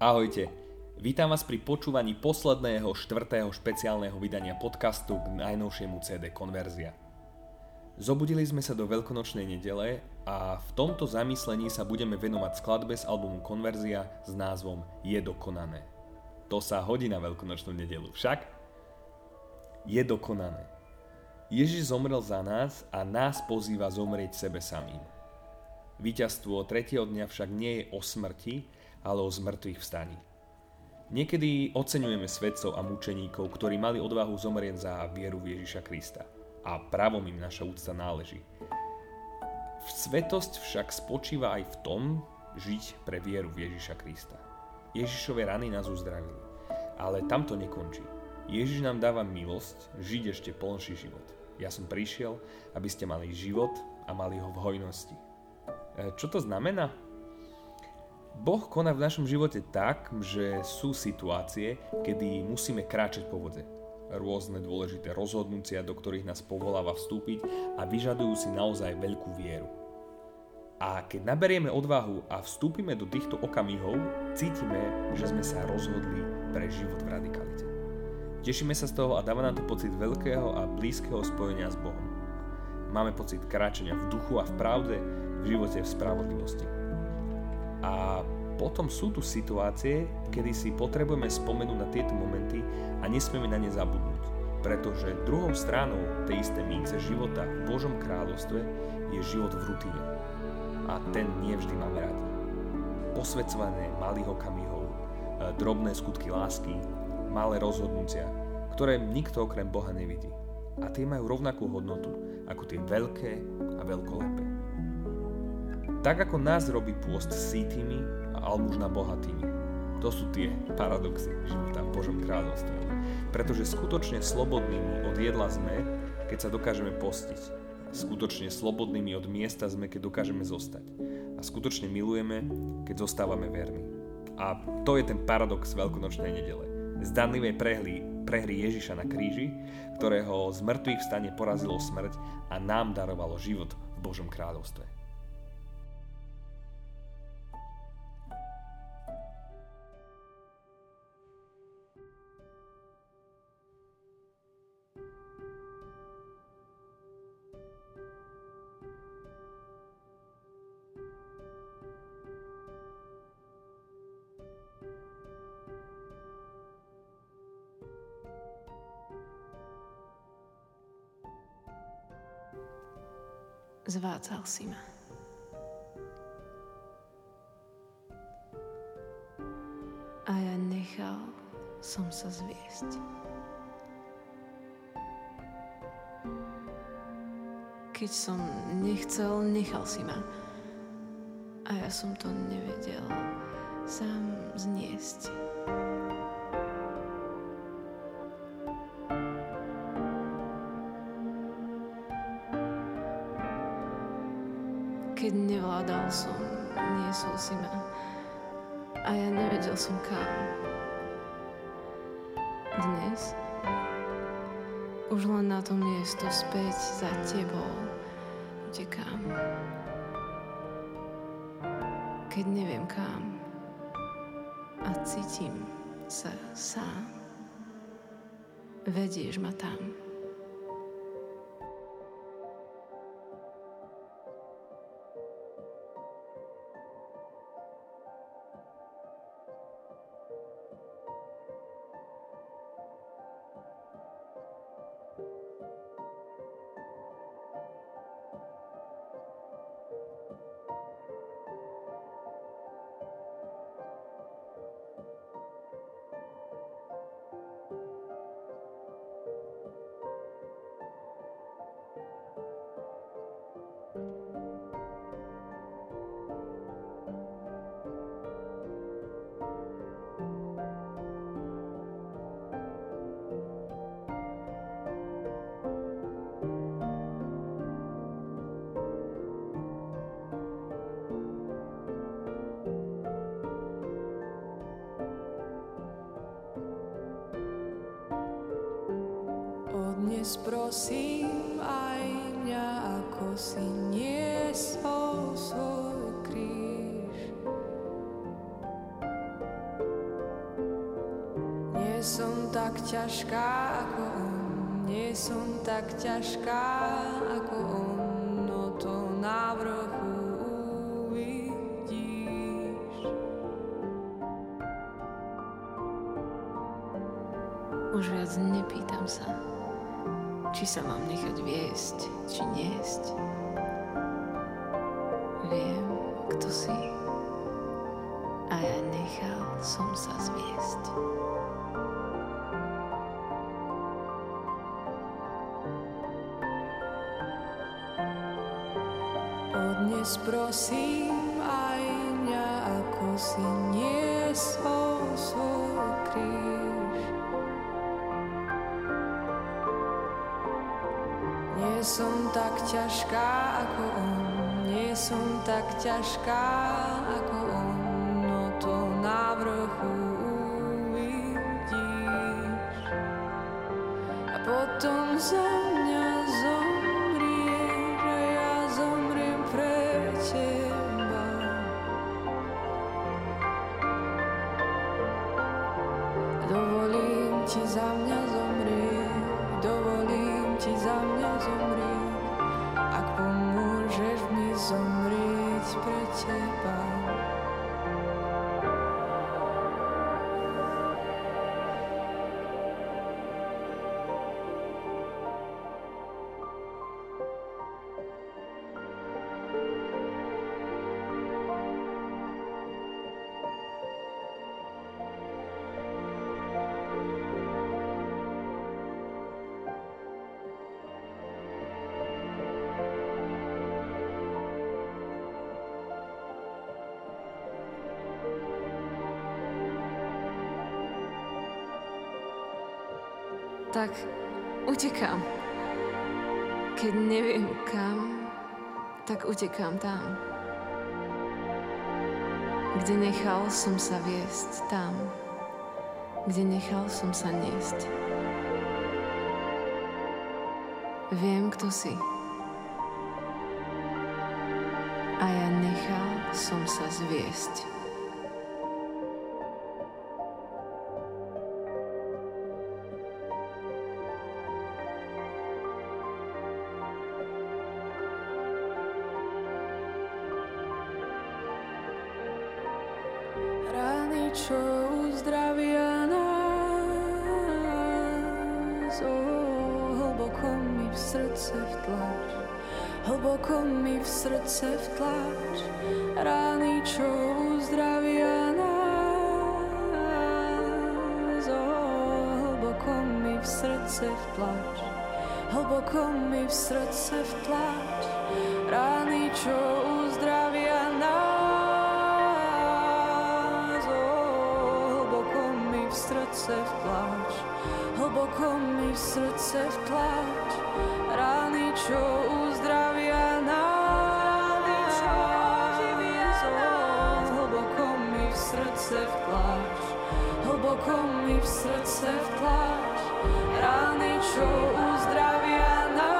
Ahojte, vítam vás pri počúvaní posledného štvrtého špeciálneho vydania podcastu k najnovšiemu CD Konverzia. Zobudili sme sa do veľkonočnej nedele a v tomto zamyslení sa budeme venovať skladbe z albumu Konverzia s názvom Je dokonané. To sa hodí na veľkonočnú nedelu, však? Je dokonané. Ježiš zomrel za nás a nás pozýva zomrieť sebe samým. Víťazstvo tretieho dňa však nie je o smrti, ale o zmrtvých vstaní. Niekedy oceňujeme svedcov a mučeníkov, ktorí mali odvahu zomrieť za vieru v Ježiša Krista. A právom im naša úcta náleží. Svetosť však spočíva aj v tom, žiť pre vieru v Ježiša Krista. Ježišove rany nás uzdravili. Ale tam to nekončí. Ježiš nám dáva milosť žiť ešte plnší život. Ja som prišiel, aby ste mali život a mali ho v hojnosti. E, čo to znamená? Boh koná v našom živote tak, že sú situácie, kedy musíme kráčať po vode. Rôzne dôležité rozhodnutia, do ktorých nás povoláva vstúpiť a vyžadujú si naozaj veľkú vieru. A keď naberieme odvahu a vstúpime do týchto okamihov, cítime, že sme sa rozhodli pre život v radikalite. Tešíme sa z toho a dáva nám to pocit veľkého a blízkeho spojenia s Bohom. Máme pocit kráčania v duchu a v pravde, v živote v spravodlivosti. A potom sú tu situácie, kedy si potrebujeme spomenúť na tieto momenty a nesmieme na ne zabudnúť. Pretože druhou stranou tej isté mince života v Božom kráľovstve je život v rutine. A ten nie vždy máme radi. Posvedcované malých okamihov, e, drobné skutky lásky, malé rozhodnutia, ktoré nikto okrem Boha nevidí. A tie majú rovnakú hodnotu ako tie veľké a veľkolepé. Tak ako nás robí pôst sítimi a almužna bohatými. To sú tie paradoxy života v Božom kráľovstve. Pretože skutočne slobodnými od jedla sme, keď sa dokážeme postiť. Skutočne slobodnými od miesta sme, keď dokážeme zostať. A skutočne milujeme, keď zostávame verní. A to je ten paradox veľkonočnej nedele. Zdanlivej prehry, prehry Ježiša na kríži, ktorého z mŕtvych stane porazilo smrť a nám darovalo život v Božom kráľovstve. Zvácal si ma. A ja nechal som sa zviesť. Keď som nechcel, nechal si ma. A ja som to nevedel sám zniesť. Som kam. Dnes už len na to miesto späť za tebou utekám. Keď neviem kam a cítim sa sám, vedieš ma tam. Prosím aj mňa, ako si niesol svoj kríž. Nie som tak ťažká ako on, nie som tak ťažká ako on, no to na vrchu uvidíš. Už viac nepýtam sa, či sa mám nechať viesť, či niesť. Viem, kto si. A ja nechal som sa zviesť. Odnes prosím aj mňa, ako si niesol svoj kríž. Nie som tak ťažká ako on, nie som tak ťažká ako on, no to na vrchu uvidíš. A potom za mňa zomrieš a ja zomriem pre teba. Dovolím ti za mňa zomrieť, dovolím ti za mňa zomrieť, ak pomôžeš mi zomrieť pre teba. Tak utekám. Keď neviem kam, tak utekám tam. Kde nechal som sa viesť tam, kde nechal som sa niesť. Viem, kto si. A ja nechal som sa zviesť. Hlboko mi v srdce vtlač. Rány, čo uzdravia srdce vtlač, hlboko mi v srdce vtlač. Rány, čo uzdravia nás, hlboko mi v srdce vtlač, hlboko mi v srdce vtlač. Rány, čo uzdravia nás,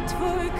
na tvoj